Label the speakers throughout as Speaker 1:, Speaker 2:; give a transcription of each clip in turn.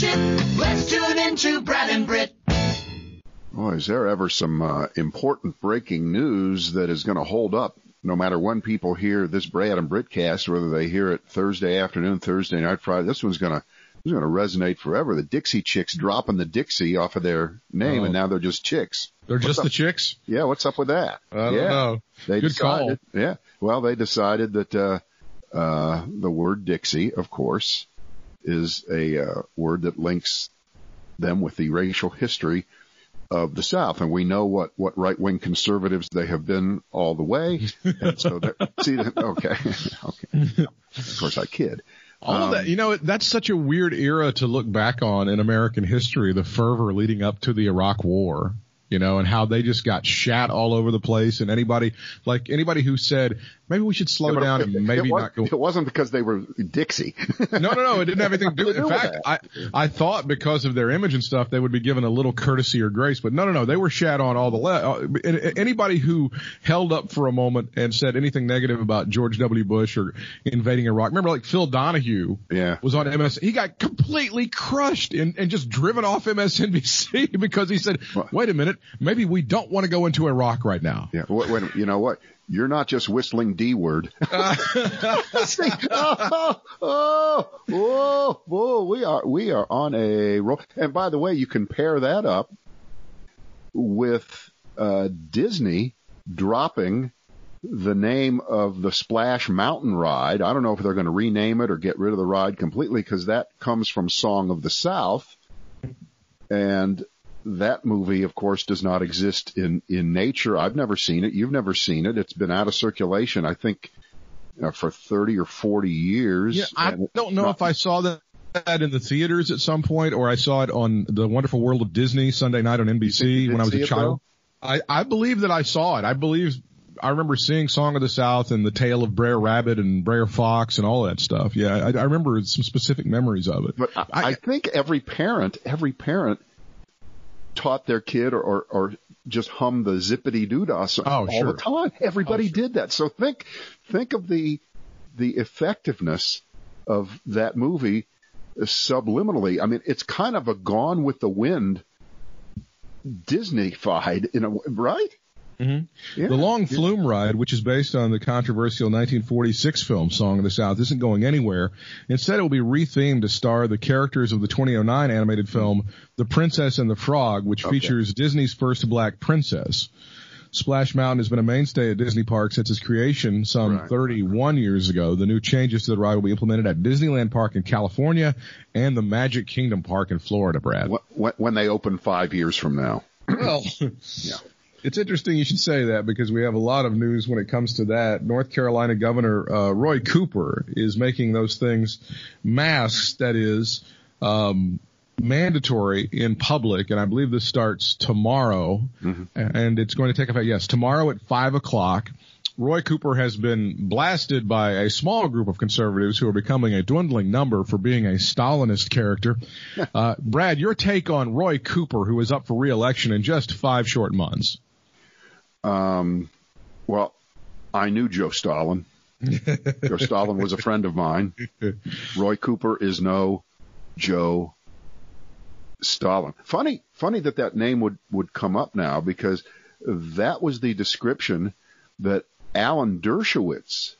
Speaker 1: bullshit. Let's tune into Brad and Britt.
Speaker 2: Boy, is there ever some uh, important breaking news that is going to hold up no matter when people hear this Brad and Britcast, whether they hear it Thursday afternoon, Thursday night, Friday, this one's going to this is going to resonate forever. The Dixie Chicks dropping the Dixie off of their name,
Speaker 3: Oh.
Speaker 2: and now they're just chicks.
Speaker 3: They're
Speaker 2: What's
Speaker 3: just
Speaker 2: up?
Speaker 3: the chicks.
Speaker 2: Yeah, what's up with that?
Speaker 3: I don't
Speaker 2: yeah.
Speaker 3: know.
Speaker 2: They
Speaker 3: Good
Speaker 2: decided, Yeah. Well, they decided that uh, uh, the word Dixie, of course, is a uh, word that links them with the racial history of the South, and we know what what right wing conservatives they have been all the way. And so, see, okay, okay. Of course, I kid.
Speaker 3: All that, you know, that's such a weird era to look back on in American history, the fervor leading up to the Iraq war, you know, and how they just got shat all over the place. And anybody, like anybody who said, maybe we should slow
Speaker 2: Yeah,
Speaker 3: down
Speaker 2: it,
Speaker 3: and maybe
Speaker 2: was,
Speaker 3: not go.
Speaker 2: it wasn't because they were Dixie.
Speaker 3: No, no, no. It didn't have anything to do with it. In
Speaker 2: Nothing to do
Speaker 3: fact, I, I thought because of their image and stuff, they would be given a little courtesy or grace, but no, no, no. They were shat on all the, le- uh, anybody who held up for a moment and said anything negative about George W. Bush or invading Iraq. Remember like Phil Donahue
Speaker 2: Yeah.
Speaker 3: was on MS. He got completely crushed and, and just driven off MSNBC because he said, wait a minute, maybe we don't want to go into Iraq right now.
Speaker 2: Yeah. Wait, wait, you know what? You're not just whistling D word. Oh, oh, oh, oh, we are we are on a roll. And by the way, you can pair that up with uh, Disney dropping the name of the Splash Mountain ride. I don't know if they're going to rename it or get rid of the ride completely because that comes from Song of the South. And that movie, of course, does not exist in, in nature. I've never seen it. You've never seen it. It's been out of circulation, I think, uh, for 30 or 40 years.
Speaker 3: Yeah, I don't know
Speaker 2: not-
Speaker 3: if I saw that that in the theaters at some point or I saw it on the Wonderful World of Disney Sunday night on NBC when I was a child. I, I believe that I saw it. I believe I remember seeing Song of the South and the Tale of Brer Rabbit and Brer Fox and all that stuff. Yeah, I, I remember some specific memories of it.
Speaker 2: But I, I think every parent, every parent taught their kid or, or, or just hum the zippity doo dah song
Speaker 3: Oh,
Speaker 2: all
Speaker 3: sure.
Speaker 2: the time. Everybody
Speaker 3: Oh, sure.
Speaker 2: did that. So think, think of the, the effectiveness of that movie subliminally. I mean, it's kind of a gone with the wind Disney-fied in a, right?
Speaker 3: Mhm.
Speaker 2: Yeah.
Speaker 3: The Log Flume Ride, which is based on the controversial 1946 film Song of the South, isn't going anywhere. Instead, it will be rethemed to star the characters of the 2009 animated film The Princess and the Frog, which
Speaker 2: Okay.
Speaker 3: features Disney's first black princess. Splash Mountain has been a mainstay at Disney Park since its creation some
Speaker 2: Right.
Speaker 3: 31 years ago. The new changes to the ride will be implemented at Disneyland Park in California and the Magic Kingdom Park in Florida, Brad.
Speaker 2: Wh- When, when they open five years from now.
Speaker 3: Well, It's interesting you should say that because we have a lot of news when it comes to that. North Carolina Governor uh, Roy Cooper is making those things masks, that is, um, mandatory in public, and I believe this starts tomorrow, and it's going to take effect. Yes, tomorrow at five o'clock. Roy Cooper has been blasted by a small group of conservatives who are becoming a dwindling number for being a Stalinist character. Uh, Brad, your take on Roy Cooper, who is up for re-election in just five short months.
Speaker 2: Um, well, I knew Joe Stalin. Joe Stalin was a friend of mine. Roy Cooper is no Joe Stalin. Funny, funny that that name would, would come up now because that was the description that Alan Dershowitz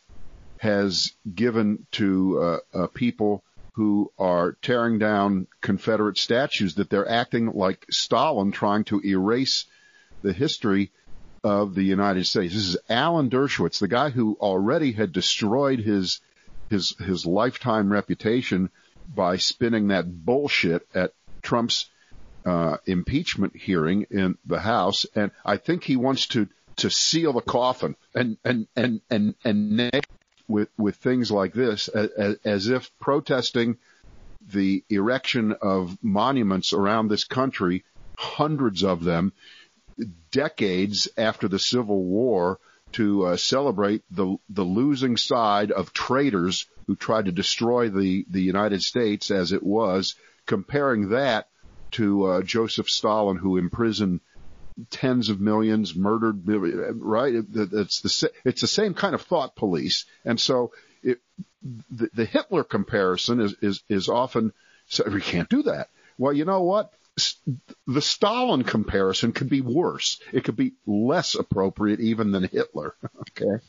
Speaker 2: has given to uh, uh, people who are tearing down Confederate statues that they're acting like Stalin trying to erase the history of the United States. This is Alan Dershowitz, the guy who already had destroyed his his his lifetime reputation by spinning that bullshit at Trump's uh, impeachment hearing in the House, and I think he wants to to seal the coffin and and and and and with with things like this as, as if protesting the erection of monuments around this country, hundreds of them, decades after the Civil War, to uh, celebrate the the losing side of traitors who tried to destroy the the United States as it was, comparing that to uh, Joseph Stalin, who imprisoned tens of millions, murdered, right? It- It's the it's the same kind of thought police, and so it, the, the Hitler comparison is is is often So we can't do that. Well, you know what? The Stalin comparison could be worse. It could be less appropriate even than Hitler. okay.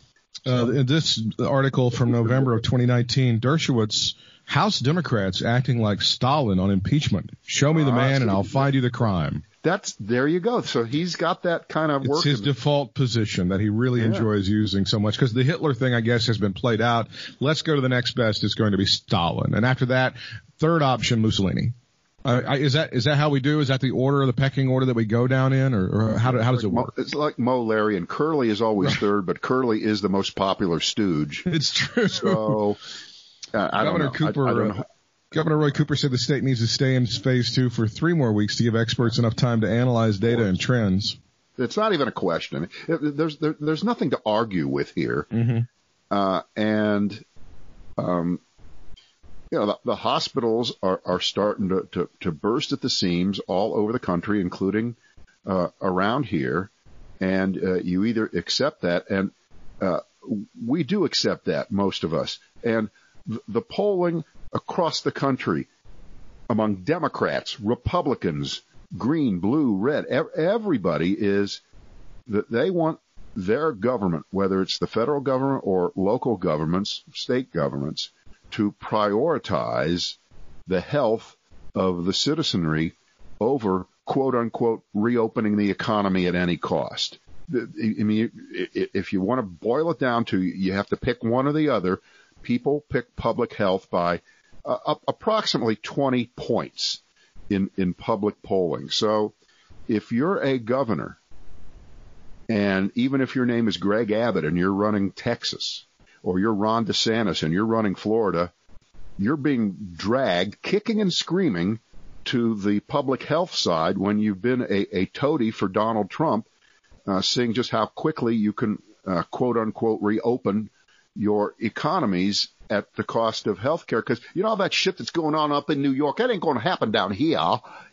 Speaker 3: Uh, in this article from November of 2019, Dershowitz, House Democrats acting like Stalin on impeachment. Show me the man and I'll find you the crime.
Speaker 2: That's there you go. So he's got that kind of work.
Speaker 3: It's his default position that he really yeah. enjoys using so much because the Hitler thing, I guess, has been played out. Let's go to the next best. It's going to be Stalin, and after that, third option, Mussolini. Uh, is that is that how we do? Is that the order, of the pecking order that we go down in, or, or how, do, how does it work?
Speaker 2: It's like Moe, Larry, and Curly is always third, but Curly is the most popular stooge.
Speaker 3: It's true.
Speaker 2: So uh,
Speaker 3: Governor Cooper.
Speaker 2: I, I don't know.
Speaker 3: Governor Roy Cooper said the state needs to stay in phase two for three more weeks to give experts enough time to analyze data and trends.
Speaker 2: It's not even a question. There's there, there's nothing to argue with here,
Speaker 3: mm-hmm.
Speaker 2: uh, and um, you know the, the hospitals are, are starting to, to, to burst at the seams all over the country, including uh, around here, and uh, you either accept that, and uh, we do accept that most of us, and the polling across the country among Democrats, Republicans, green, blue, red, everybody is that they want their government, whether it's the federal government or local governments, state governments, to prioritize the health of the citizenry over quote unquote reopening the economy at any cost. I mean, if you want to boil it down to, you have to pick one or the other. People pick public health by uh, approximately 20 points in, in public polling. So if you're a governor, and even if your name is Greg Abbott and you're running Texas, or you're Ron DeSantis and you're running Florida, you're being dragged kicking and screaming to the public health side when you've been a, a toady for Donald Trump, uh, seeing just how quickly you can uh, quote unquote reopen your economies at the cost of health care because you know all that shit that's going on up in New York that ain't going to happen down here.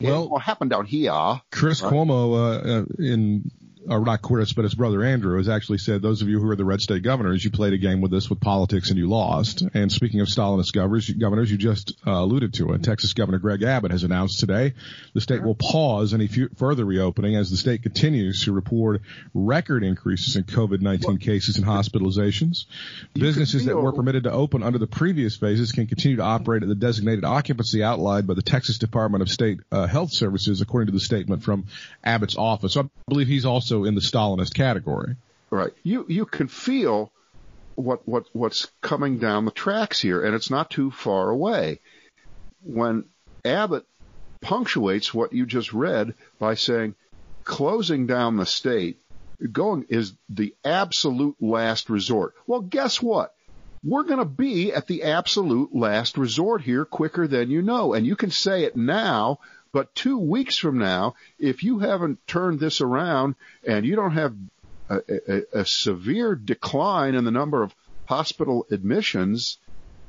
Speaker 2: It well, ain't going to happen down here.
Speaker 3: Chris right? Cuomo uh, uh in or not Chris, but his brother Andrew has actually said, those of you who are the red state governors, you played a game with this with politics and you lost. And speaking of Stalinist governors, governors you just uh, alluded to it. Texas Governor Greg Abbott has announced today the state will pause any f- further reopening as the state continues to report record increases in COVID-19 cases and hospitalizations. Businesses that were permitted to open under the previous phases can continue to operate at the designated occupancy outlined by the Texas Department of State uh, Health Services, according to the statement from Abbott's office. So I believe he's also also in the Stalinist category.
Speaker 2: Right. You you can feel what what what's coming down the tracks here, and it's not too far away. When Abbott punctuates what you just read by saying closing down the state going is the absolute last resort. Well, guess what? We're going to be at the absolute last resort here quicker than you know. And you can say it now but two weeks from now, if you haven't turned this around and you don't have a, a, a severe decline in the number of hospital admissions,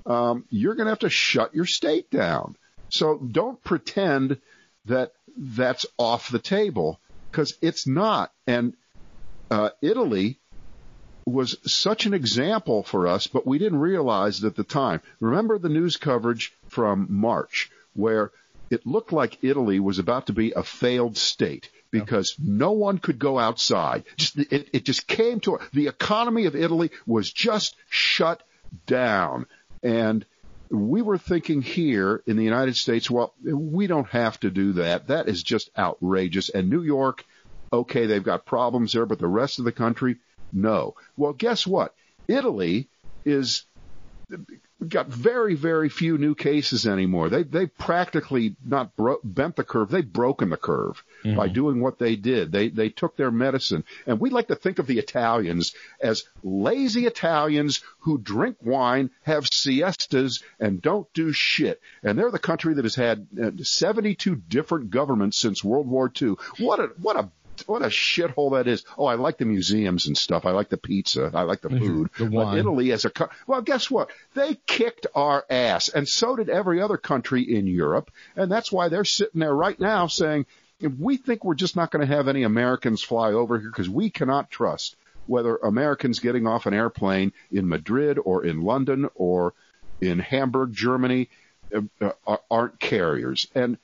Speaker 2: um, you're going to have to shut your state down. So don't pretend that that's off the table because it's not. And uh, Italy was such an example for us, but we didn't realize it at the time. Remember the news coverage from March where it looked like Italy was about to be a failed state because no one could go outside. Just it, it just came to the economy of Italy was just shut down, and we were thinking here in the United States, well, we don't have to do that. That is just outrageous. And New York, okay, they've got problems there, but the rest of the country, no. Well, guess what? Italy is got very, very few new cases anymore. They they practically not bro- bent the curve; they've broken the curve mm-hmm. by doing what they did. They they took their medicine, and we like to think of the Italians as lazy Italians who drink wine, have siestas, and don't do shit. And they're the country that has had uh, 72 different governments since World War II. What a what a what a shithole that is. Oh, I like the museums and stuff. I like the pizza. I like the food.
Speaker 3: The but
Speaker 2: Italy as a well, guess what? They kicked our ass, and so did every other country in Europe, and that's why they're sitting there right now saying, we think we're just not going to have any Americans fly over here because we cannot trust whether Americans getting off an airplane in Madrid or in London or in Hamburg, Germany uh, uh, aren't carriers. And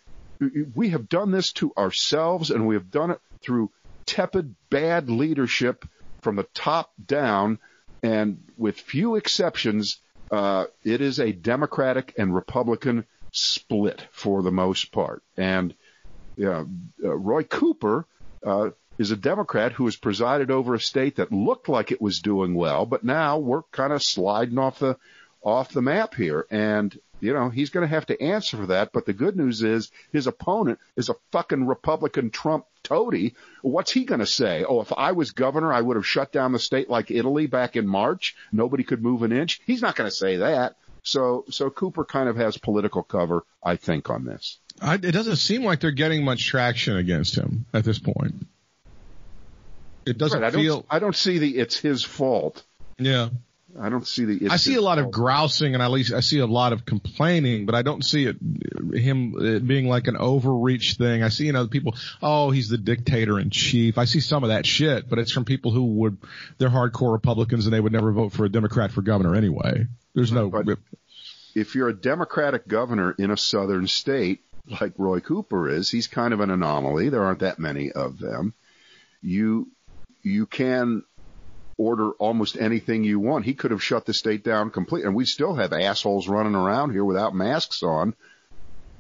Speaker 2: we have done this to ourselves, and we have done it through tepid, bad leadership from the top down. And with few exceptions, uh, it is a Democratic and Republican split for the most part. And uh, Roy Cooper uh, is a Democrat who has presided over a state that looked like it was doing well, but now we're kind of sliding off the off the map here. And you know, he's going to have to answer for that. But the good news is his opponent is a fucking Republican Trump toady. What's he going to say? Oh, if I was governor, I would have shut down the state like Italy back in March. Nobody could move an inch. He's not going to say that. So, so Cooper kind of has political cover, I think, on this.
Speaker 3: I, it doesn't seem like they're getting much traction against him at this point. It doesn't
Speaker 2: right, I
Speaker 3: feel.
Speaker 2: Don't, I don't see the it's his fault.
Speaker 3: Yeah.
Speaker 2: I don't see the. issue.
Speaker 3: I see a lot of grousing, and at least I see a lot of complaining, but I don't see it him it being like an overreach thing. I see you know people, oh, he's the dictator in chief. I see some of that shit, but it's from people who would they're hardcore Republicans and they would never vote for a Democrat for governor anyway. There's no.
Speaker 2: But if you're a Democratic governor in a southern state like Roy Cooper is, he's kind of an anomaly. There aren't that many of them. You you can order almost anything you want. He could have shut the state down completely, and we still have assholes running around here without masks on,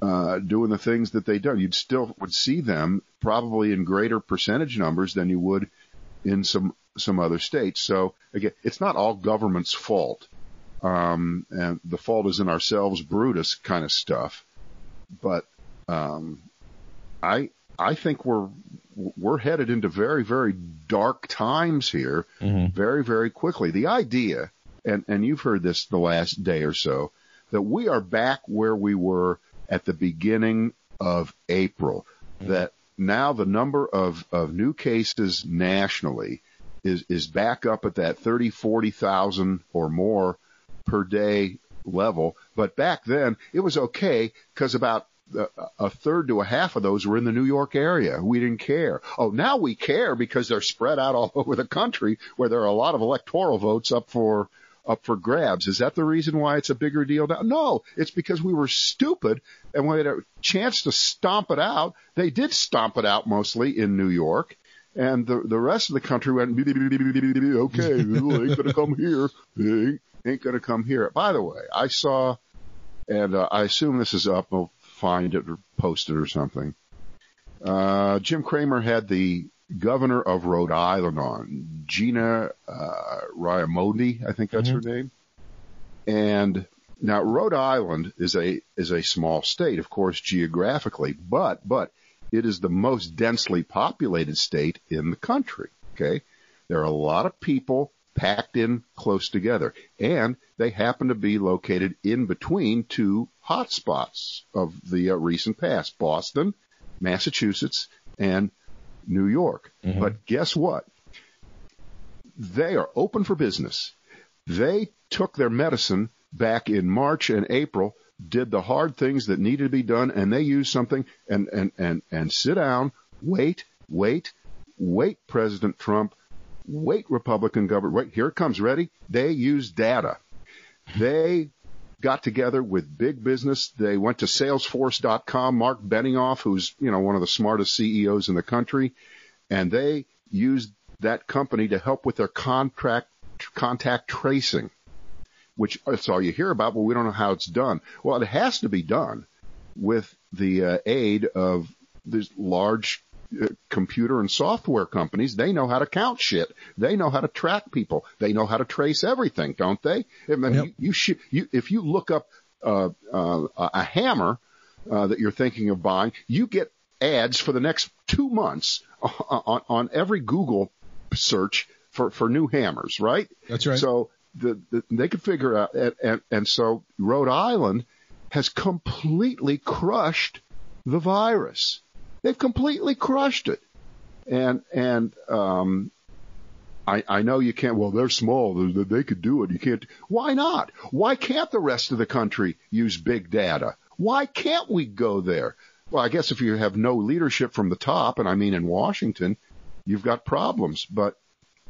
Speaker 2: uh, doing the things that they do. You'd still would see them probably in greater percentage numbers than you would in some some other states. So again, it's not all government's fault, um, and the fault is in ourselves, Brutus kind of stuff. But um, I I think we're we're headed into very, very dark times here mm-hmm. very, very quickly. The idea, and, and you've heard this the last day or so, that we are back where we were at the beginning of April, mm-hmm. that now the number of, of new cases nationally is, is back up at that 30, 40,000 or more per day level. But back then it was okay because about a third to a half of those were in the New York area. We didn't care. Oh, now we care because they're spread out all over the country where there are a lot of electoral votes up for up for grabs. Is that the reason why it's a bigger deal now? No, it's because we were stupid and we had a chance to stomp it out. They did stomp it out mostly in New York. And the the rest of the country went, okay, ain't gonna come here. Ain't, ain't gonna come here. By the way, I saw, and uh, I assume this is up find it or post it or something. Uh, Jim Cramer had the governor of Rhode Island on, Gina uh, Raimondo, I think that's mm-hmm. her name. And now Rhode Island is a is a small state, of course, geographically, but but it is the most densely populated state in the country. Okay, there are a lot of people packed in close together, and they happen to be located in between two hotspots of the uh, recent past, Boston, Massachusetts, and New York. Mm-hmm. But guess what? They are open for business. They took their medicine back in March and April, did the hard things that needed to be done, and they used something and, and, and, and sit down, wait, wait, wait, President Trump, wait, Republican government, wait, here it comes, ready? They use data. They got together with big business. They went to salesforce.com, Mark Benioff, who's, you know, one of the smartest CEOs in the country, and they used that company to help with their contract, contact tracing, which that's all you hear about, but we don't know how it's done. Well, it has to be done with the uh, aid of these large computer and software companies, they know how to count shit. They know how to track people. They know how to trace everything, don't they? I mean, yep. you, you, sh- you, if you look up uh, uh, a hammer uh, that you're thinking of buying, you get ads for the next two months on, on every Google search for, for new hammers, right?
Speaker 3: That's right.
Speaker 2: So the, the, they could figure out, and, and, and so Rhode Island has completely crushed the virus. They've completely crushed it. And, and, um, I, I know you can't, well, they're small. They, they could do it. You can't. Why not? Why can't the rest of the country use big data? Why can't we go there? Well, I guess if you have no leadership from the top, and I mean in Washington, you've got problems. But,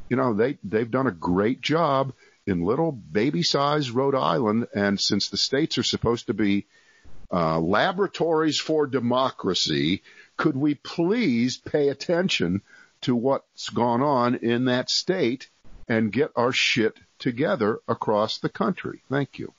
Speaker 2: you know, they, they've done a great job in little baby sized Rhode Island. And since the states are supposed to be uh, laboratories for democracy. Could we please pay attention to what's gone on in that state and get our shit together across the country? Thank you.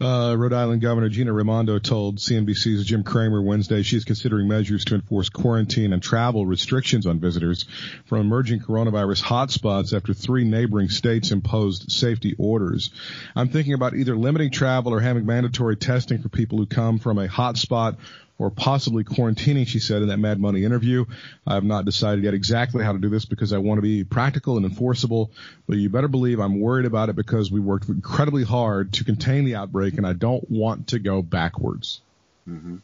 Speaker 3: Uh, Rhode Island Governor Gina Raimondo told CNBC's Jim Cramer Wednesday she's considering measures to enforce quarantine and travel restrictions on visitors from emerging coronavirus hotspots after three neighboring states imposed safety orders. I'm thinking about either limiting travel or having mandatory testing for people who come from a hotspot or possibly quarantining, she said in that Mad Money interview. I have not decided yet exactly how to do this because I want to be practical and enforceable, but you better believe I'm worried about it because we worked incredibly hard to contain the outbreak and I don't want to go backwards. Mm-hmm.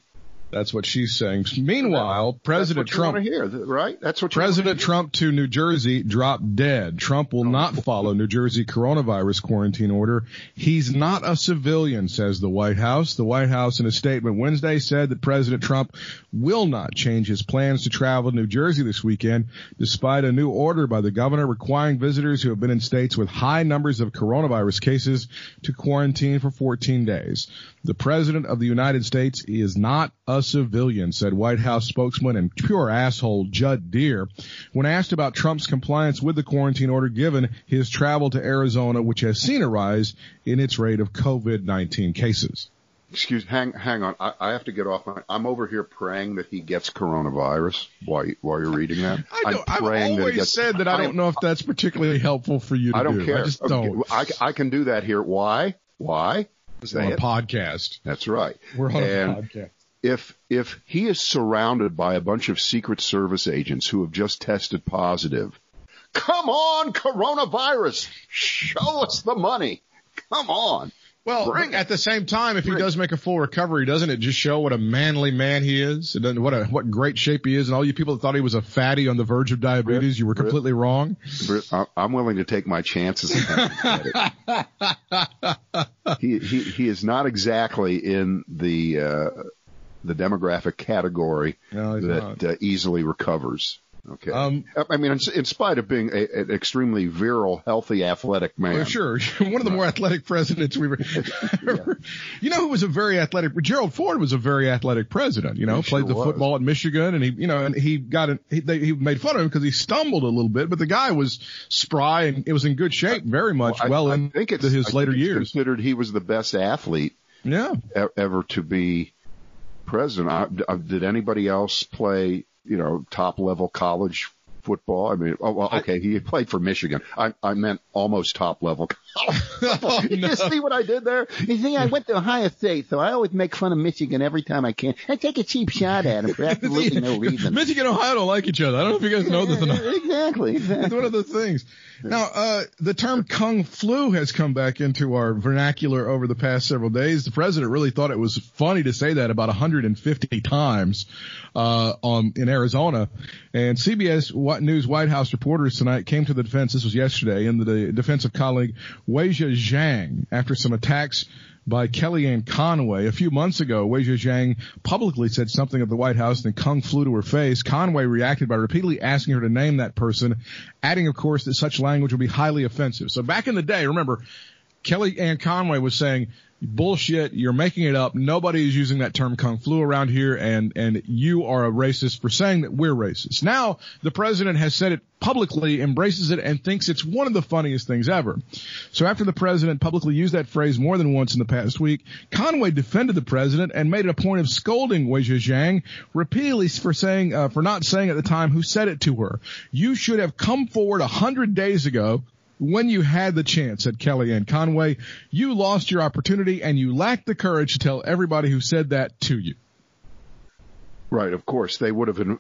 Speaker 3: That's what she's saying. Meanwhile, President Trump,
Speaker 2: hear, right? That's what
Speaker 3: President Trump to New Jersey dropped dead. Trump will not follow New Jersey coronavirus quarantine order. He's not a civilian, says the White House. The White House in a statement Wednesday said that President Trump will not change his plans to travel to New Jersey this weekend, despite a new order by the governor requiring visitors who have been in states with high numbers of coronavirus cases to quarantine for 14 days. The President of the United States is not a civilian, said White House spokesman and pure asshole Judd Deere when asked about Trump's compliance with the quarantine order given his travel to Arizona, which has seen a rise in its rate of COVID-19 cases.
Speaker 2: Excuse, hang, hang on. I, I have to get off my. I'm over here praying that he gets coronavirus. While while you're reading that,
Speaker 3: I know, I've always gets, said that I, I don't know if that's particularly helpful for you to
Speaker 2: I don't
Speaker 3: do.
Speaker 2: care.
Speaker 3: I just don't.
Speaker 2: I, I can do that here. Why? Why?
Speaker 3: Say on a podcast.
Speaker 2: That's right.
Speaker 3: We're on
Speaker 2: and
Speaker 3: a podcast.
Speaker 2: If if he is surrounded by a bunch of Secret Service agents who have just tested positive, come on, coronavirus, show us the money. Come on.
Speaker 3: Well, Bring at the same time, if he does make a full recovery, doesn't it just show what a manly man he is? It doesn't, what a what great shape he is, and all you people that thought he was a fatty on the verge of diabetes, you were completely wrong.
Speaker 2: I'm willing to take my chances. he he he is not exactly in the uh, the demographic category
Speaker 3: no,
Speaker 2: that uh, easily recovers. Okay.
Speaker 3: Um,
Speaker 2: I mean, in, spite of being a, an extremely virile, healthy, athletic man.
Speaker 3: Well, sure. One of the more athletic presidents we've ever. yeah. You know who was a very athletic? Gerald Ford was a very athletic president. You know,
Speaker 2: he
Speaker 3: played
Speaker 2: sure
Speaker 3: the
Speaker 2: was.
Speaker 3: football at Michigan, and he, you know, and he got it. He, they, he made fun of him because he stumbled a little bit, but the guy was spry and it was in good shape, very much
Speaker 2: well,
Speaker 3: well
Speaker 2: I,
Speaker 3: in
Speaker 2: I think it's,
Speaker 3: his
Speaker 2: I
Speaker 3: later
Speaker 2: think
Speaker 3: years.
Speaker 2: Considered he was the best athlete.
Speaker 3: Yeah.
Speaker 2: Ever to be president. I, did anybody else play? You know, top level college football. I mean, oh, well, okay, he played for Michigan. I, I meant almost top level.
Speaker 3: oh,
Speaker 2: you
Speaker 3: no.
Speaker 2: see what I did there?
Speaker 4: You see, I went to Ohio State, so I always make fun of Michigan every time I can. I take a cheap shot at him for absolutely no reason.
Speaker 3: Michigan and Ohio don't like each other. I don't know if you guys know this or not.
Speaker 4: exactly,
Speaker 3: It's one of those things. Now, uh, the term kung flu has come back into our vernacular over the past several days. The president really thought it was funny to say that about 150 times, uh, on, in Arizona. And CBS News White House reporters tonight came to the defense, this was yesterday, in the defense of colleague Weijia Jiang after some attacks by Kellyanne Conway. A few months ago, Weijia Jiang publicly said something at the White House and kung flu to her face. Conway reacted by repeatedly asking her to name that person, adding, of course, that such language would be highly offensive. So back in the day, remember, Kellyanne Conway was saying, bullshit, you're making it up. Nobody is using that term kung flu around here and, and you are a racist for saying that we're racist. Now, the president has said it publicly, embraces it, and thinks it's one of the funniest things ever. So after the president publicly used that phrase more than once in the past week, Conway defended the president and made it a point of scolding Weijia Jiang repeatedly for saying, uh, for not saying at the time who said it to her. You should have come forward a hundred days ago when you had the chance, said Kellyanne Conway. You lost your opportunity and you lacked the courage to tell everybody who said that to you.
Speaker 2: Right, of course they would have been,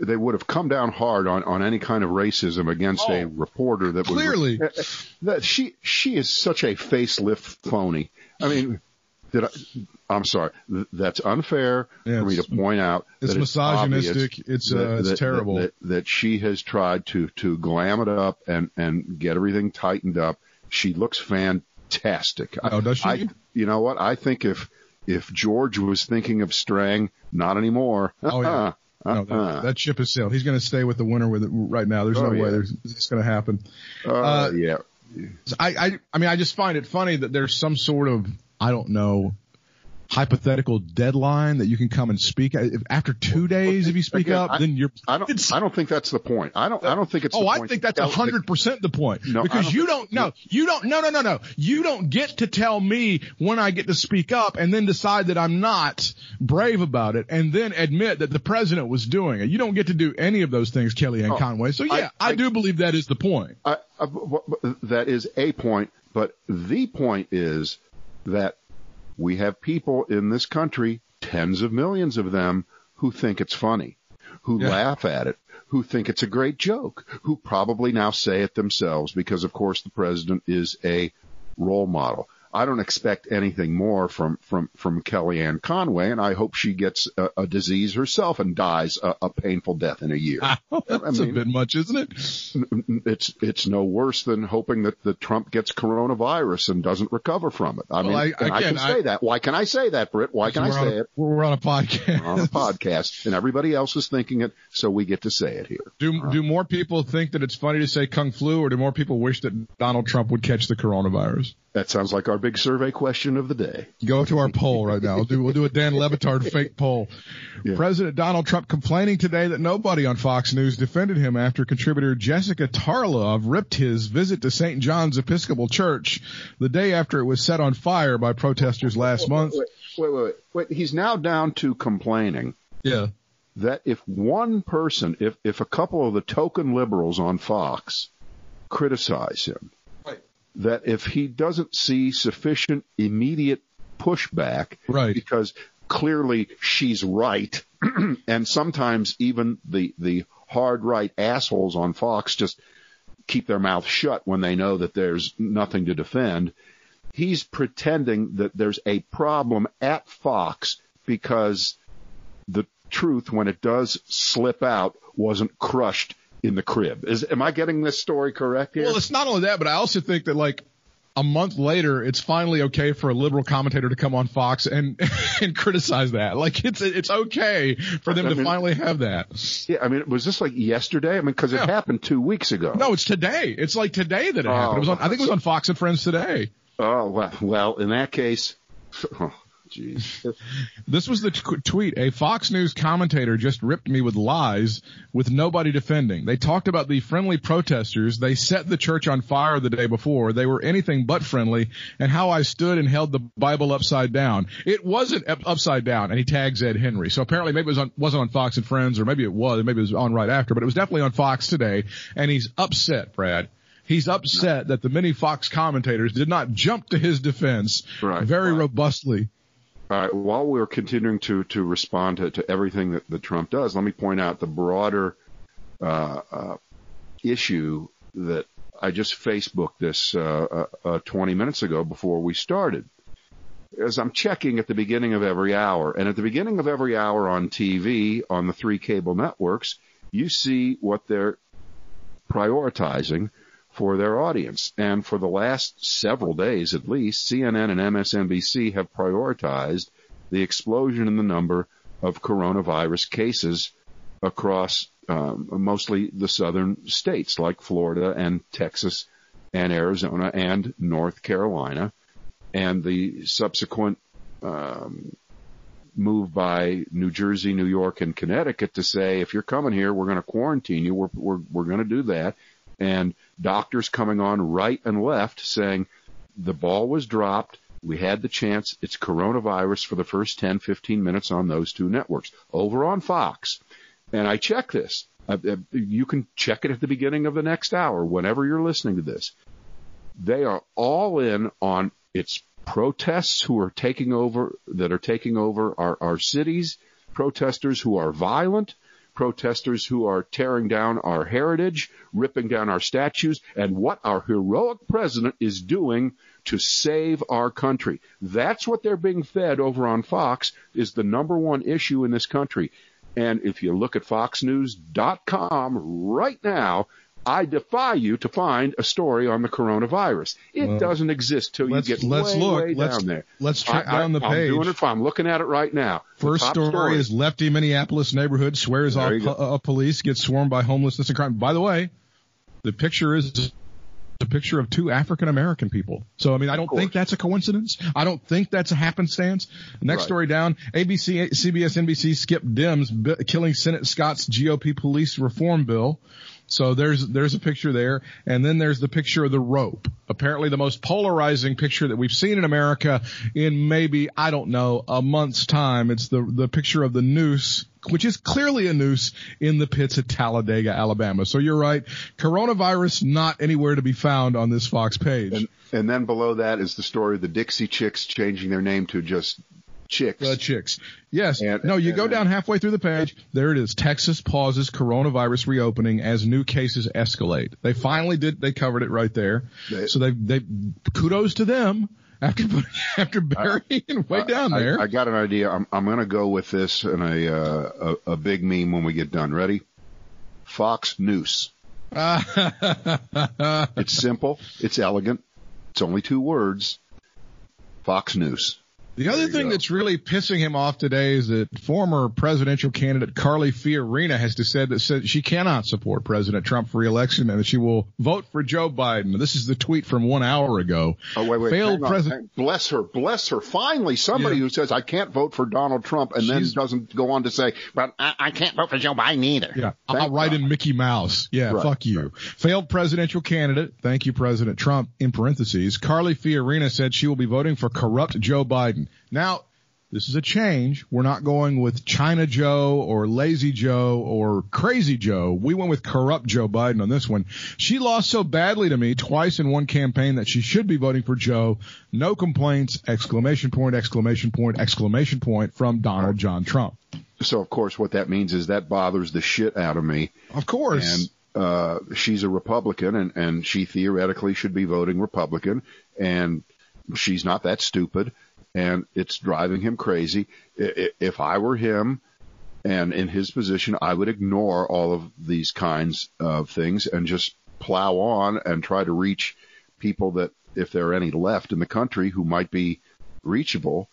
Speaker 2: they would have come down hard on, on any kind of racism against
Speaker 3: Oh,
Speaker 2: a reporter that was
Speaker 3: clearly.
Speaker 2: was that she she is such a facelift phony. I mean, did I? I'm sorry, that's unfair
Speaker 3: Yeah,
Speaker 2: for me to point out.
Speaker 3: It's
Speaker 2: that
Speaker 3: misogynistic. It's, uh, it's
Speaker 2: that-
Speaker 3: terrible.
Speaker 2: That, that she has tried to to glam it up and and get everything tightened up. She looks fantastic.
Speaker 3: Oh, does she?
Speaker 2: I, you know what? I think if if George was thinking of straying, not anymore.
Speaker 3: Oh, yeah.
Speaker 2: Uh-uh.
Speaker 3: No, that, that ship has sailed. He's going to stay with the winner with it right now. There's
Speaker 2: Oh,
Speaker 3: no
Speaker 2: yeah.
Speaker 3: way there's, it's going to happen.
Speaker 2: Uh,
Speaker 3: uh,
Speaker 2: yeah.
Speaker 3: I, I, I mean, I just find it funny that there's some sort of, I don't know, hypothetical deadline that you can come and speak If- after two days. If you speak
Speaker 2: Again,
Speaker 3: up,
Speaker 2: I-
Speaker 3: then you're.
Speaker 2: I don't. I don't think that's the point. I don't. I don't think it's.
Speaker 3: Oh, I think that's hundred percent the point.
Speaker 2: No,
Speaker 3: because
Speaker 2: don't
Speaker 3: you don't know, you don't, no, no, no, no. You don't get to tell me when I get to speak up and then decide that I'm not brave about it and then admit that the president was doing it. You don't get to do any of those things, Kellyanne
Speaker 2: Oh,
Speaker 3: Conway. So yeah, I,
Speaker 2: I-
Speaker 3: do believe that is the point.
Speaker 2: I, I, that is a point, but the point is that we have people in this country, tens of millions of them, who think it's funny, who
Speaker 3: Yeah.
Speaker 2: laugh at it, who think it's a great joke, who probably now say it themselves because, of course, the president is a role model. I don't expect anything more from from from Kellyanne Conway, and I hope she gets a, a disease herself and dies a, a painful death in a year.
Speaker 3: That's
Speaker 2: mean-
Speaker 3: a bit much, isn't it?
Speaker 2: it's it's no worse than hoping that the Trump gets coronavirus and doesn't recover from it. I mean,
Speaker 3: I-
Speaker 2: and I
Speaker 3: again,
Speaker 2: can
Speaker 3: I-
Speaker 2: say that. Why can I say that, Britt? Why can I say
Speaker 3: a,
Speaker 2: it
Speaker 3: we're on a podcast.
Speaker 2: on a podcast? And everybody else is thinking it, so we get to say it here.
Speaker 3: Do do more people think that it's funny to say kung flu, or do more people wish that Donald Trump would catch the coronavirus?
Speaker 2: That sounds like our big survey question of the day.
Speaker 3: Go to our poll right now. We'll do, we'll do a Dan Le Batard fake poll.
Speaker 2: Yeah.
Speaker 3: President Donald Trump complaining today that nobody on Fox News defended him after contributor Jessica Tarlov ripped his visit to St. John's Episcopal Church the day after it was set on fire by protesters last month.
Speaker 2: Wait, wait, wait, wait, wait. He's now down to complaining
Speaker 3: Yeah.
Speaker 2: that if one person, if if a couple of the token liberals on Fox criticize him. That if he doesn't see sufficient immediate pushback,
Speaker 3: Right.
Speaker 2: because clearly she's right, and sometimes even the the hard right assholes on Fox just keep their mouth shut when they know that there's nothing to defend. He's pretending that there's a problem at Fox because the truth, when it does slip out, wasn't crushed in the crib. Is am I getting this story correct here?
Speaker 3: Well, it's not only that, but I also think that like a month later, it's finally okay for a liberal commentator to come on Fox and and criticize that. Like it's it's okay for them
Speaker 2: I
Speaker 3: to
Speaker 2: mean-
Speaker 3: finally have that.
Speaker 2: yeah, I mean, was this like yesterday? I mean, because
Speaker 3: Yeah.
Speaker 2: it happened two weeks ago.
Speaker 3: No, it's today. It's like today that it
Speaker 2: Oh,
Speaker 3: happened. It was oh, on, I think it was on Fox and Friends today.
Speaker 2: Oh well, well, in that case, oh, jeez.
Speaker 3: This was the t- tweet. A Fox News commentator just ripped me with lies with nobody defending. They talked about the friendly protesters. They set the church on fire the day before. They were anything but friendly and how I stood and held the Bible upside down. It wasn't up- upside down and he tags Ed Henry. So apparently maybe it was on, wasn't on Fox and Friends or maybe it was, maybe it was on right after, but it was definitely on Fox today and he's upset, Brad. He's upset that the many Fox commentators did not jump to his defense
Speaker 2: Right,
Speaker 3: very
Speaker 2: right.
Speaker 3: robustly.
Speaker 2: Right. While we're continuing to to respond to, to everything that, that Trump does, let me point out the broader uh, uh, issue that I just Facebooked this uh, uh, uh, 20 minutes ago before we started. As I'm checking at the beginning of every hour, and at the beginning of every hour on TV on the three cable networks, you see what they're prioritizing for their audience. And for the last several days at least, CNN and MSNBC have prioritized the explosion in the number of coronavirus cases across um, mostly the southern states like Florida and Texas and Arizona and North Carolina, and the subsequent um, move by New Jersey, New York, and Connecticut to say if you're coming here, we're going to quarantine you. We're we're we're going to do that, and doctors coming on right and left saying the ball was dropped. We had the chance. It's coronavirus for the first 10, 15 minutes on those two networks. Over on Fox, and I check this. Uh, uh, You can check it at the beginning of the next hour, whenever you're listening to this. They are all in on its protests who are taking over, that are taking over our, our cities, protesters who are violent, protesters who are tearing down our heritage, ripping down our statues, and what our heroic president is doing to save our country. That's what they're being fed over on Fox is the number one issue in this country. And if you look at foxnews.com right now, I defy you to find a story on the coronavirus. It
Speaker 3: Well,
Speaker 2: doesn't exist till you get
Speaker 3: let's
Speaker 2: way,
Speaker 3: look.
Speaker 2: way
Speaker 3: Let's-
Speaker 2: down there.
Speaker 3: let's check
Speaker 2: I,
Speaker 3: down the
Speaker 2: I'm
Speaker 3: page.
Speaker 2: doing it. I'm looking at it right now.
Speaker 3: First
Speaker 2: top
Speaker 3: story, is lefty Minneapolis neighborhood swears
Speaker 2: There
Speaker 3: off po- uh, police gets swarmed by homelessness and crime. By the way, the picture is a picture of two African American people. So I mean, I don't think that's a coincidence. I don't think that's a happenstance. Next
Speaker 2: Right.
Speaker 3: story down: ABC, CBS, NBC skip Dems bi- killing Senate Scott's GOP police reform bill. So there's there's a picture there, and then there's the picture of the rope. Apparently, the most polarizing picture that we've seen in America in maybe I don't know a month's time. It's the the picture of the noose, which is clearly a noose in the pits at Talladega, Alabama. So you're right, coronavirus not anywhere to be found on this Fox page.
Speaker 2: And, and then below that is the story of the Dixie Chicks changing their name to just Chicks.
Speaker 3: The chicks. Yes.
Speaker 2: And-
Speaker 3: no, you
Speaker 2: and
Speaker 3: go down halfway through the page. There it is. Texas pauses coronavirus reopening as new cases escalate. They finally did. They covered it right there.
Speaker 2: They-
Speaker 3: so they they kudos to them after after burying way down
Speaker 2: I-
Speaker 3: there.
Speaker 2: I, got an idea. I'm, I'm going to go with this in a, uh, a a big meme when we get done. Ready? Fox News. It's simple. It's elegant. It's only two words. Fox News.
Speaker 3: The other thing
Speaker 2: go.
Speaker 3: that's really pissing him off today is that former presidential candidate Carly Fiorina has to said that said she cannot support President Trump for reelection and that she will vote for Joe Biden. This is the tweet from one hour ago.
Speaker 2: Oh wait, wait.
Speaker 3: Failed president.
Speaker 2: Bless her. Bless her. Finally, somebody
Speaker 3: Yeah.
Speaker 2: who says I can't vote for Donald Trump and then doesn't go on to say, but I, I can't vote for Joe Biden either.
Speaker 3: Yeah,
Speaker 2: Thank
Speaker 3: I'll write
Speaker 2: God.
Speaker 3: in Mickey Mouse. Yeah,
Speaker 2: Right,
Speaker 3: fuck you. Failed presidential candidate. Thank you, President Trump. In parentheses, Carly Fiorina said she will be voting for corrupt Joe Biden. Now, this is a change. We're not going with China Joe or Lazy Joe or Crazy Joe. We went with corrupt Joe Biden on this one. She lost so badly to me twice in one campaign that she should be voting for Joe. No complaints! Exclamation point! Exclamation point! Exclamation point from Donald John Trump.
Speaker 2: So of course, what that means is that bothers the shit out of me.
Speaker 3: Of course.
Speaker 2: and uh, she's a Republican, and, and she theoretically should be voting Republican, and she's not that stupid, and it's driving him crazy. If I were him, and in his position, I would ignore all of these kinds of things and just plow on and try to reach people that, if there are any left in the country who might be reachable,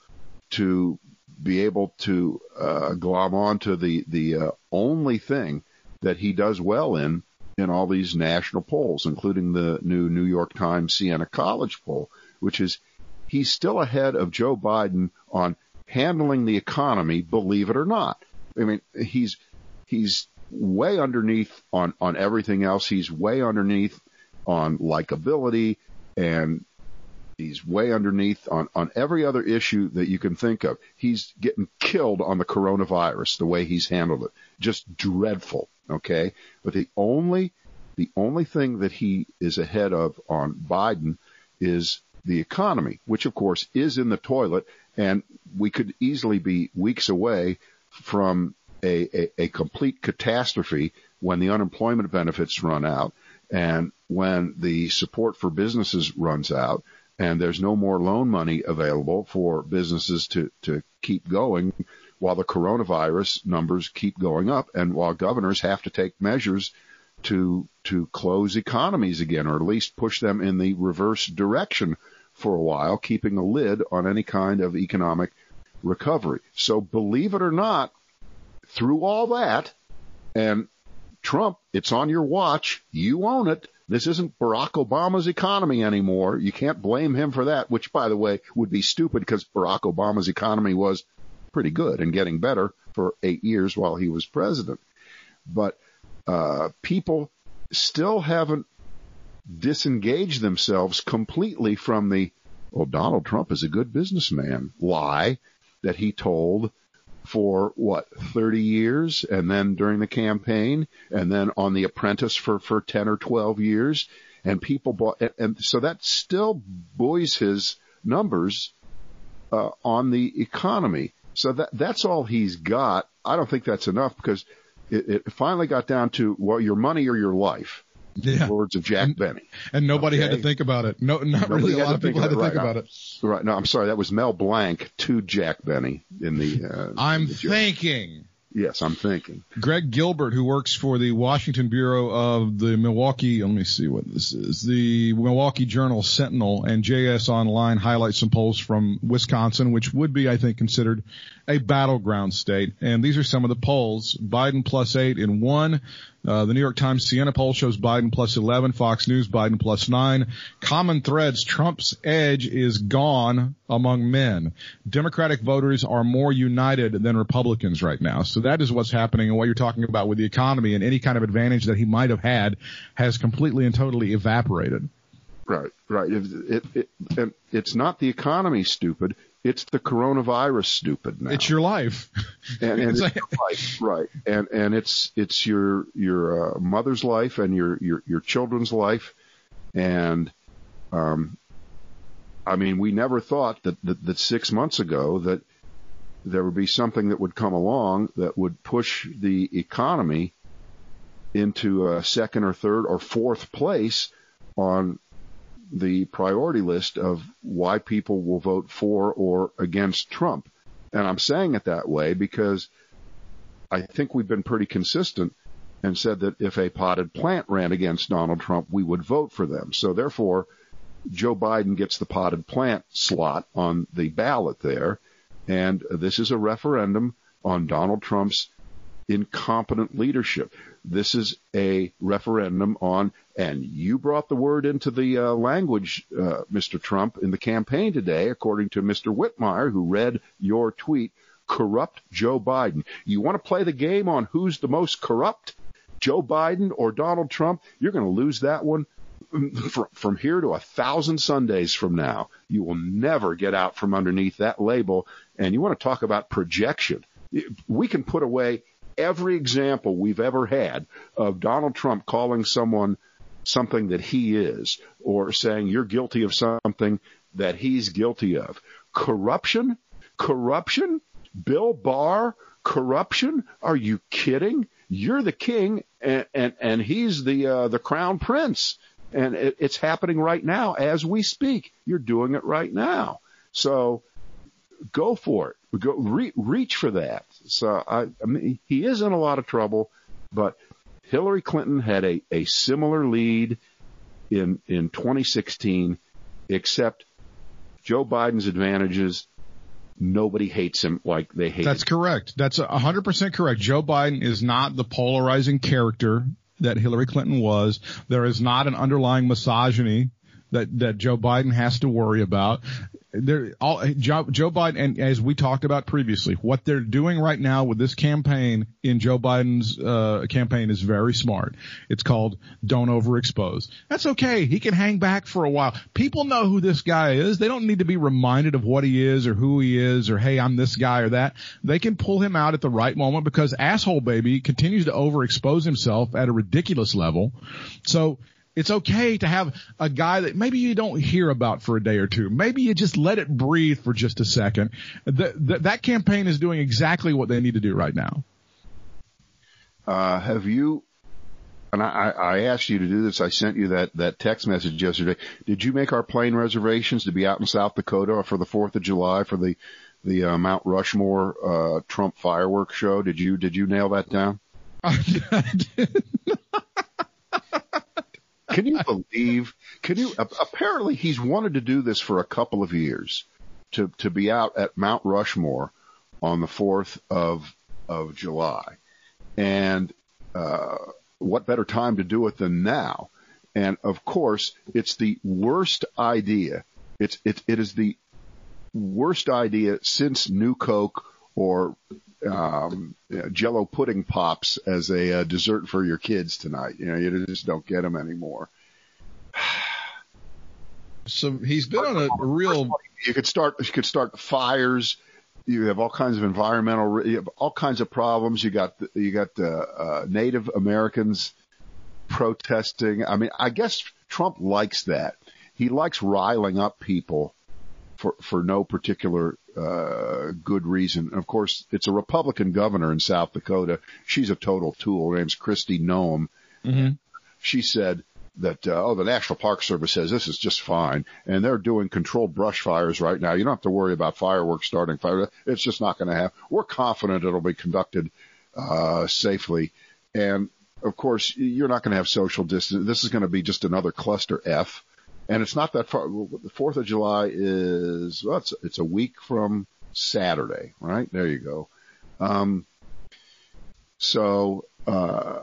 Speaker 2: to be able to uh, glom on to the the uh, only thing that he does well in in all these national polls, including the new New York Times Siena College poll, which is he's still ahead of Joe Biden on handling the economy, believe it or not. I mean, he's he's way underneath on on everything else. He's way underneath on likability and he's way underneath on, on every other issue that you can think of. He's getting killed on the coronavirus, the way he's handled it. Just dreadful. Okay. But the only, the only thing that he is ahead of on Biden is the economy, which of course is in the toilet and we could easily be weeks away from a, a, a complete catastrophe when the unemployment benefits run out and when the support for businesses runs out and there's no more loan money available for businesses to, to keep going while the coronavirus numbers keep going up and while governors have to take measures to to close economies again or at least push them in the reverse direction for a while, keeping a lid on any kind of economic recovery. So believe it or not, through all that, and Trump, it's on your watch. You own it. This isn't Barack Obama's economy anymore. You can't blame him for that, which by the way would be stupid because Barack Obama's economy was pretty good and getting better for eight years while he was president. But, uh, people still haven't disengaged themselves completely from the, well, Donald Trump is a good businessman. Lie that he told for what 30 years and then during the campaign and then on the apprentice for for 10 or 12 years and people bought and, and so that still buoys his numbers uh, on the economy. So that that's all he's got. I don't think that's enough because it, it finally got down to well your money or your life
Speaker 3: yeah.
Speaker 2: words of jack benny
Speaker 3: And nobody had to think about it. No, not
Speaker 2: Nobody
Speaker 3: really. A lot of people had to
Speaker 2: it,
Speaker 3: think
Speaker 2: right.
Speaker 3: about it.
Speaker 2: right no i'm sorry that was mel blanc to jack benny in the uh,
Speaker 3: I'm
Speaker 2: in the
Speaker 3: thinking.
Speaker 2: yes i'm thinking
Speaker 3: Craig Gilbert, who works for the Washington Bureau of the Milwaukee, let me see what this is, the Milwaukee Journal Sentinel and JS Online highlight some polls from Wisconsin, which would be, I think, considered a battleground state. And these are some of the polls. Biden plus eight in one, Uh, the New York Times Siena poll shows Biden plus 11, Fox News Biden plus 9. Common threads, Trump's edge is gone among men. Democratic voters are more united than Republicans right now. So that is what's happening and what you're talking about with the economy and any kind of advantage that he might have had has completely and totally evaporated.
Speaker 2: Right, right. It, it, it, it's not the economy, stupid. It's the coronavirus, stupid. Now
Speaker 3: it's your life,
Speaker 2: and, and it's your life, right? And and it's it's your your uh, mother's life and your your your children's life, and um, I mean, we never thought that, that that six months ago that there would be something that would come along that would push the economy into a second or third or fourth place on the priority list of why people will vote for or against Trump. And I'm saying it that way because I think we've been pretty consistent and said that if a potted plant ran against Donald Trump, we would vote for them. So therefore, Joe Biden gets the potted plant slot on the ballot there. And this is a referendum on Donald Trump's incompetent leadership. This is a referendum on, and you brought the word into the uh, language, uh, Mr. Trump, in the campaign today, according to Mr. Whitmire, who read your tweet, corrupt Joe Biden. You want to play the game on who's the most corrupt, Joe Biden or Donald Trump? You're going to lose that one from here to a thousand Sundays from now. You will never get out from underneath that label. And you want to talk about projection. We can put away every example we've ever had of Donald Trump calling someone something that he is or saying you're guilty of something that he's guilty of. Corruption? Corruption? Bill Barr? Corruption? Are you kidding? You're the king and, and, and he's the, uh, the crown prince. And it, it's happening right now as we speak. You're doing it right now. So go for it. Go re- reach for that. So I, I mean, he is in a lot of trouble, but Hillary Clinton had a, a similar lead in in 2016, except Joe Biden's advantages. Nobody hates him like they hate.
Speaker 3: That's correct. That's hundred percent correct. Joe Biden is not the polarizing character that Hillary Clinton was. There is not an underlying misogyny that that Joe Biden has to worry about. They're all Joe, Joe Biden, and as we talked about previously, what they're doing right now with this campaign in Joe Biden's uh, campaign is very smart. It's called "Don't Overexpose." That's okay. He can hang back for a while. People know who this guy is. They don't need to be reminded of what he is or who he is or hey, I'm this guy or that. They can pull him out at the right moment because asshole baby continues to overexpose himself at a ridiculous level. So it's okay to have a guy that maybe you don't hear about for a day or two. Maybe you just let it breathe for just a second. that campaign is doing exactly what they need to do right now.
Speaker 2: Uh, have you, and I, I asked you to do this. I sent you that, that text message yesterday. Did you make our plane reservations to be out in South Dakota for the 4th of July for the, the uh, Mount Rushmore, uh, Trump fireworks show? Did you, did you nail that down? I did. Can you believe? Can you? Apparently, he's wanted to do this for a couple of years, to to be out at Mount Rushmore on the fourth of of July, and uh, what better time to do it than now? And of course, it's the worst idea. It's it it is the worst idea since New Coke or um, Jello pudding pops as a uh, dessert for your kids tonight. You know, you just don't get them anymore.
Speaker 3: So he's been on a, real.
Speaker 2: You could start. You could start fires. You have all kinds of environmental. You have all kinds of problems. You got you got uh, uh, Native Americans protesting. I mean, I guess Trump likes that. He likes riling up people for for no particular uh, good reason. Of course, it's a Republican governor in South Dakota. She's a total tool. Her name's Kristi Noem. Mm-hmm. She said that uh, oh, the National Park Service says this is just fine, and they're doing controlled brush fires right now. You don't have to worry about fireworks starting fire. It's just not going to happen. We're confident it'll be conducted uh, safely, and of course, you're not going to have social distance. This is going to be just another cluster F and it's not that far. The Fourth of July is well, it's, it's a week from Saturday, right? There you go. Um, so uh,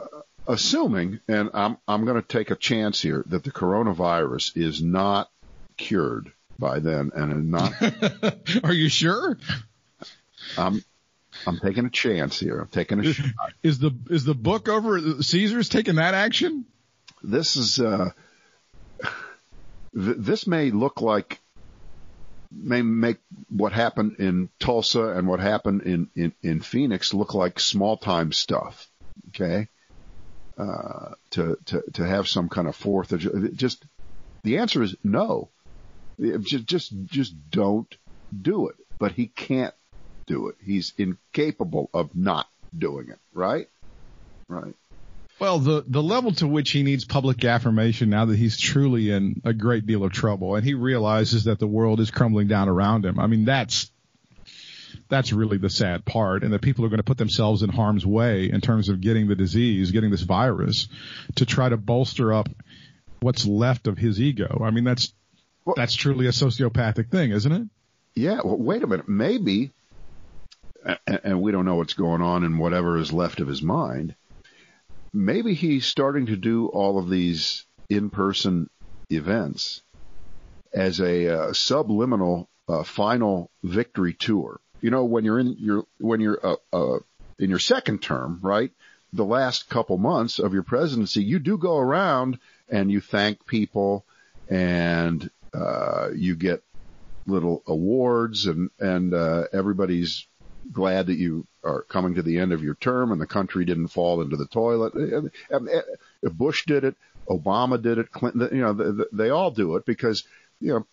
Speaker 2: assuming, and I'm I'm going to take a chance here that the coronavirus is not cured by then, and not.
Speaker 3: Are you sure?
Speaker 2: I'm I'm taking a chance here. I'm taking a shot.
Speaker 3: Is the is the book over Caesars taking that action?
Speaker 2: This is uh, th- this may look like may make what happened in Tulsa and what happened in in, in Phoenix look like small time stuff. Okay, uh, to to to have some kind of fourth just the answer is no. Just just just don't do it. But he can't do it. He's incapable of not doing it. Right. Right.
Speaker 3: Well, the the level to which he needs public affirmation now that he's truly in a great deal of trouble, and he realizes that the world is crumbling down around him. I mean, that's that's really the sad part, and that people are going to put themselves in harm's way in terms of getting the disease, getting this virus, to try to bolster up what's left of his ego. I mean, that's
Speaker 2: Well-
Speaker 3: that's truly a sociopathic thing, isn't it?
Speaker 2: Yeah, well, wait a minute. Maybe, and we don't know what's going on in whatever is left of his mind. Maybe he's starting to do all of these in-person events as a uh, subliminal uh, final victory tour. You know, when you're in your when you're uh, uh, in your second term, right? The last couple months of your presidency, you do go around and you thank people, and uh, you get little awards and and uh, everybody's glad that you are coming to the end of your term and the country didn't fall into the toilet. Uh, Bush did it, Obama did it, Clinton, you know, they, all do it because you know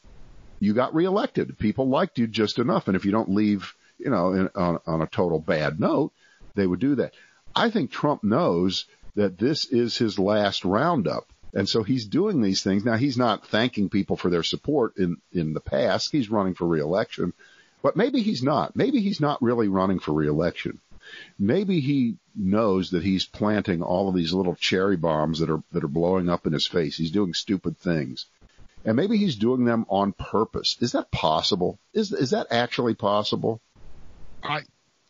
Speaker 2: you got reelected. People liked you just enough, and if you don't leave, you know, on on a total bad note, they would do that. I think Trump knows that this is his last roundup. And so he's doing these things. Now he's not thanking people for their support in, in the past. He's running for reelection, but maybe he's not. Maybe he's not really running for reelection. Maybe he knows that he's planting all of these little cherry bombs that are, that are blowing up in his face. He's doing stupid things. And maybe he's doing them on purpose. Is that possible? Is, is that actually possible?
Speaker 3: I,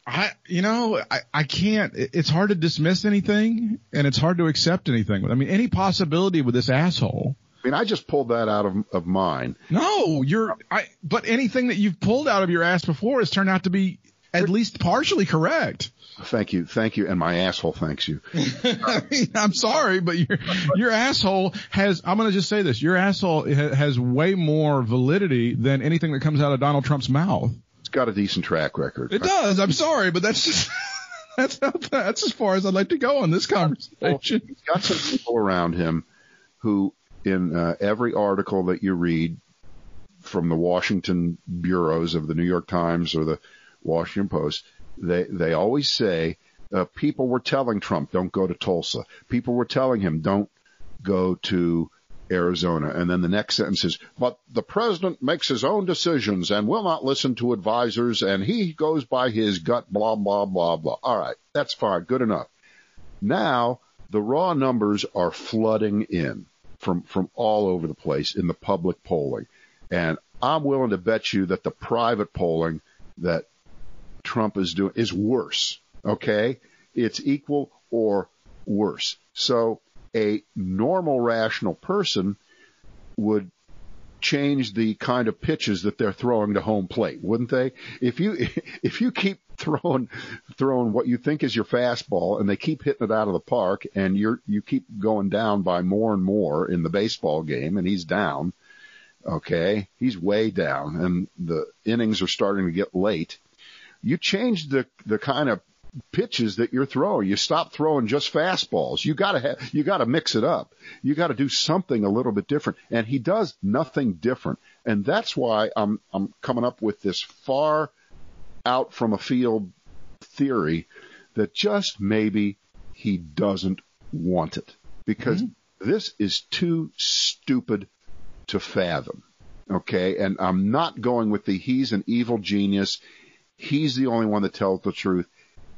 Speaker 3: I, you know, I, I can't, it's hard to dismiss anything and it's hard to accept anything. I mean, any possibility with this asshole.
Speaker 2: I mean, I just pulled that out of, of mine.
Speaker 3: No, you're, I, but anything that you've pulled out of your ass before has turned out to be at least partially correct.
Speaker 2: Thank you. Thank you. And my asshole thanks you.
Speaker 3: I mean, I'm sorry, but your, your asshole has, I'm going to just say this, your asshole has way more validity than anything that comes out of Donald Trump's mouth.
Speaker 2: It's got a decent track record.
Speaker 3: It does. I'm sorry, but that's just, that's, that's as far as I'd like to go on this conversation.
Speaker 2: He's got some people around him who, in uh, every article that you read from the Washington bureaus of the New York Times or the Washington Post, they they always say uh, people were telling Trump don't go to Tulsa. People were telling him don't go to Arizona. And then the next sentence is, but the president makes his own decisions and will not listen to advisors and he goes by his gut, blah, blah, blah, blah. All right. That's fine. Good enough. Now the raw numbers are flooding in from, from all over the place in the public polling. And I'm willing to bet you that the private polling that Trump is doing is worse. Okay. It's equal or worse. So a normal rational person would change the kind of pitches that they're throwing to home plate, wouldn't they? If you if you keep throwing throwing what you think is your fastball and they keep hitting it out of the park and you're you keep going down by more and more in the baseball game and he's down, okay? He's way down and the innings are starting to get late. You change the the kind of pitches that you're throwing. You stop throwing just fastballs. You gotta have, you gotta mix it up. You gotta do something a little bit different. And he does nothing different. And that's why I'm, I'm coming up with this far out from a field theory that just maybe he doesn't want it because mm-hmm. this is too stupid to fathom. Okay. And I'm not going with the he's an evil genius. He's the only one that tells the truth.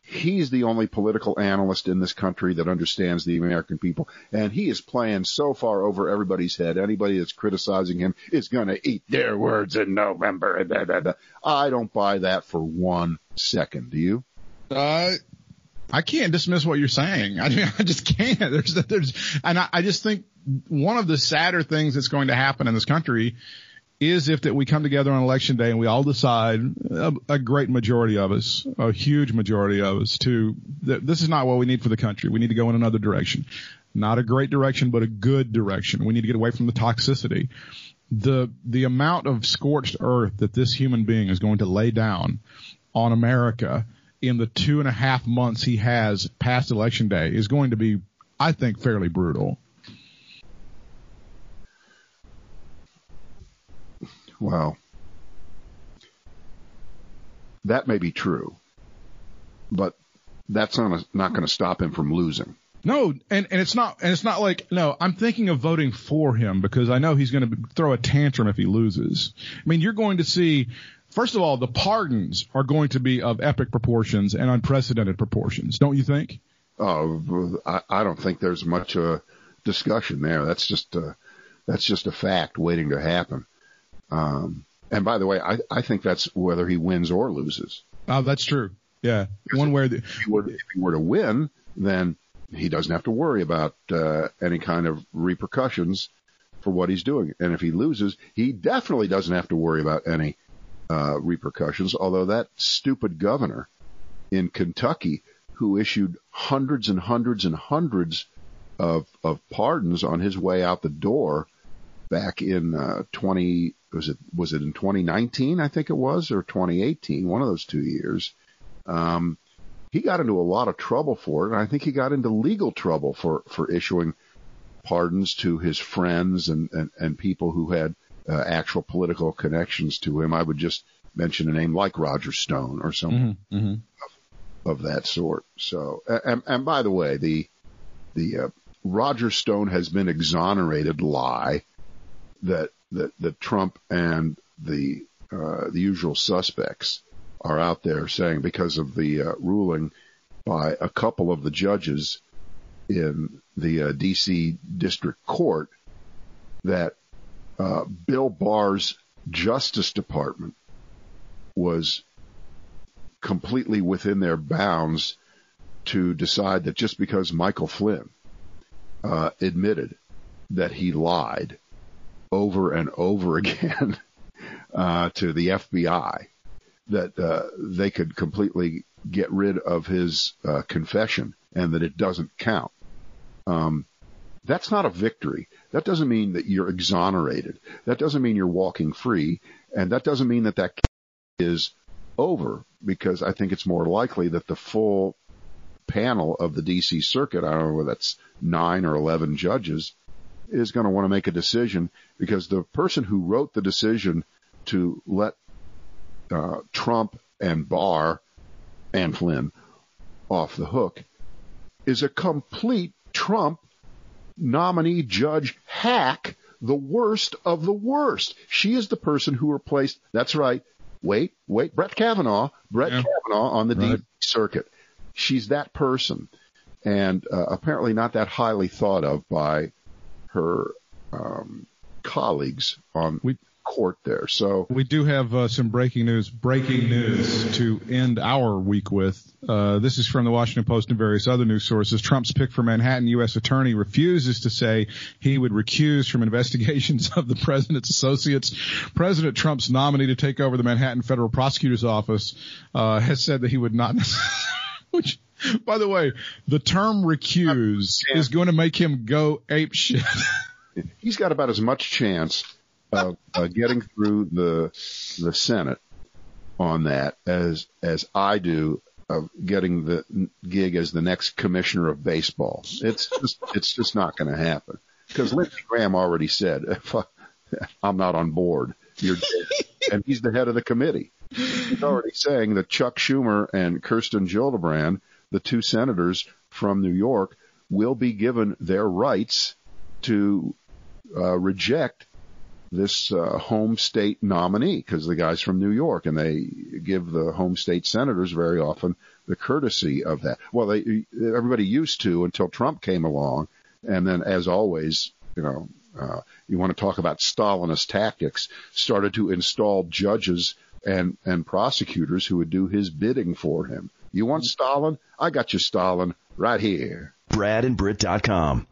Speaker 2: He's the only political analyst in this country that understands the American people, and he is playing so far over everybody's head. Anybody that's criticizing him is going to eat their words in November. I don't buy that for one second. Do you?
Speaker 3: Uh, I can't dismiss what you're saying. I, mean, I just can't. There's, there's, and I, I just think one of the sadder things that's going to happen in this country is if that we come together on election day and we all decide a, a great majority of us, a huge majority of us to this is not what we need for the country. We need to go in another direction. Not a great direction, but a good direction. We need to get away from the toxicity. The, the amount of scorched earth that this human being is going to lay down on America in the two and a half months he has past election day is going to be, I think, fairly brutal.
Speaker 2: Well, that may be true, but that's not, not going to stop him from losing.
Speaker 3: No, and, and it's not, and it's not like, no, I'm thinking of voting for him because I know he's going to throw a tantrum if he loses. I mean, you're going to see, first of all, the pardons are going to be of epic proportions and unprecedented proportions, don't you think?
Speaker 2: Oh, I, I don't think there's much uh, discussion there. That's just, uh, that's just a fact waiting to happen. Um, and by the way, I, I think that's whether he wins or loses.
Speaker 3: Oh, that's true. Yeah. One way the,
Speaker 2: if, he were, if he were to win, then he doesn't have to worry about uh, any kind of repercussions for what he's doing. And if he loses, he definitely doesn't have to worry about any uh, repercussions. Although that stupid governor in Kentucky, who issued hundreds and hundreds and hundreds of of pardons on his way out the door back in uh, 20 was it was it in 2019 I think it was or 2018 one of those two years. Um, he got into a lot of trouble for it and I think he got into legal trouble for for issuing pardons to his friends and and, and people who had uh, actual political connections to him. I would just mention a name like Roger Stone or someone mm-hmm, mm-hmm. Of, of, that sort. So and, and by the way the the uh, Roger Stone has been exonerated lie that that that Trump and the uh, the usual suspects are out there saying because of the uh, ruling by a couple of the judges in the uh, D.C. District Court that uh, Bill Barr's Justice Department was completely within their bounds to decide that just because Michael Flynn uh, admitted that he lied over and over again uh, to the FBI that uh, they could completely get rid of his uh, confession and that it doesn't count. Um, that's not a victory. That doesn't mean that you're exonerated. That doesn't mean you're walking free, and that doesn't mean that that is over. Because I think it's more likely that the full panel of the D.C. Circuit, I don't know whether that's nine or eleven judges, is going to want to make a decision because the person who wrote the decision to let uh, Trump and Barr and Flynn off the hook is a complete Trump nominee judge hack, the worst of the worst. She is the person who replaced, that's right, wait, wait, Brett Kavanaugh, Brett yeah. Kavanaugh on the right. D circuit. She's that person and uh, apparently not that highly thought of by her um, colleagues on we, court there. So
Speaker 3: we do have uh, some breaking news. Breaking news to end our week with. Uh, this is from the Washington Post and various other news sources. Trump's pick for Manhattan U.S. attorney refuses to say he would recuse from investigations of the president's associates. President Trump's nominee to take over the Manhattan federal prosecutor's office uh, has said that he would not. which by the way, the term recuse is going to make him go ape shit.
Speaker 2: He's got about as much chance of uh, getting through the the Senate on that as as I do of getting the gig as the next commissioner of baseball. It's just it's just not going to happen because Lindsey Graham already said if I, I'm not on board, you're dead. and he's the head of the committee. He's already saying that Chuck Schumer and Kirsten Gillibrand the two senators from New York will be given their rights to uh, reject this uh, home state nominee because the guy's from New York and they give the home state senators very often the courtesy of that. Well, they, everybody used to until Trump came along. And then as always, you know, uh, you want to talk about Stalinist tactics, started to install judges and, and prosecutors who would do his bidding for him You want mm-hmm. Stalin? I got your Stalin right here.
Speaker 5: BradandBrit.com.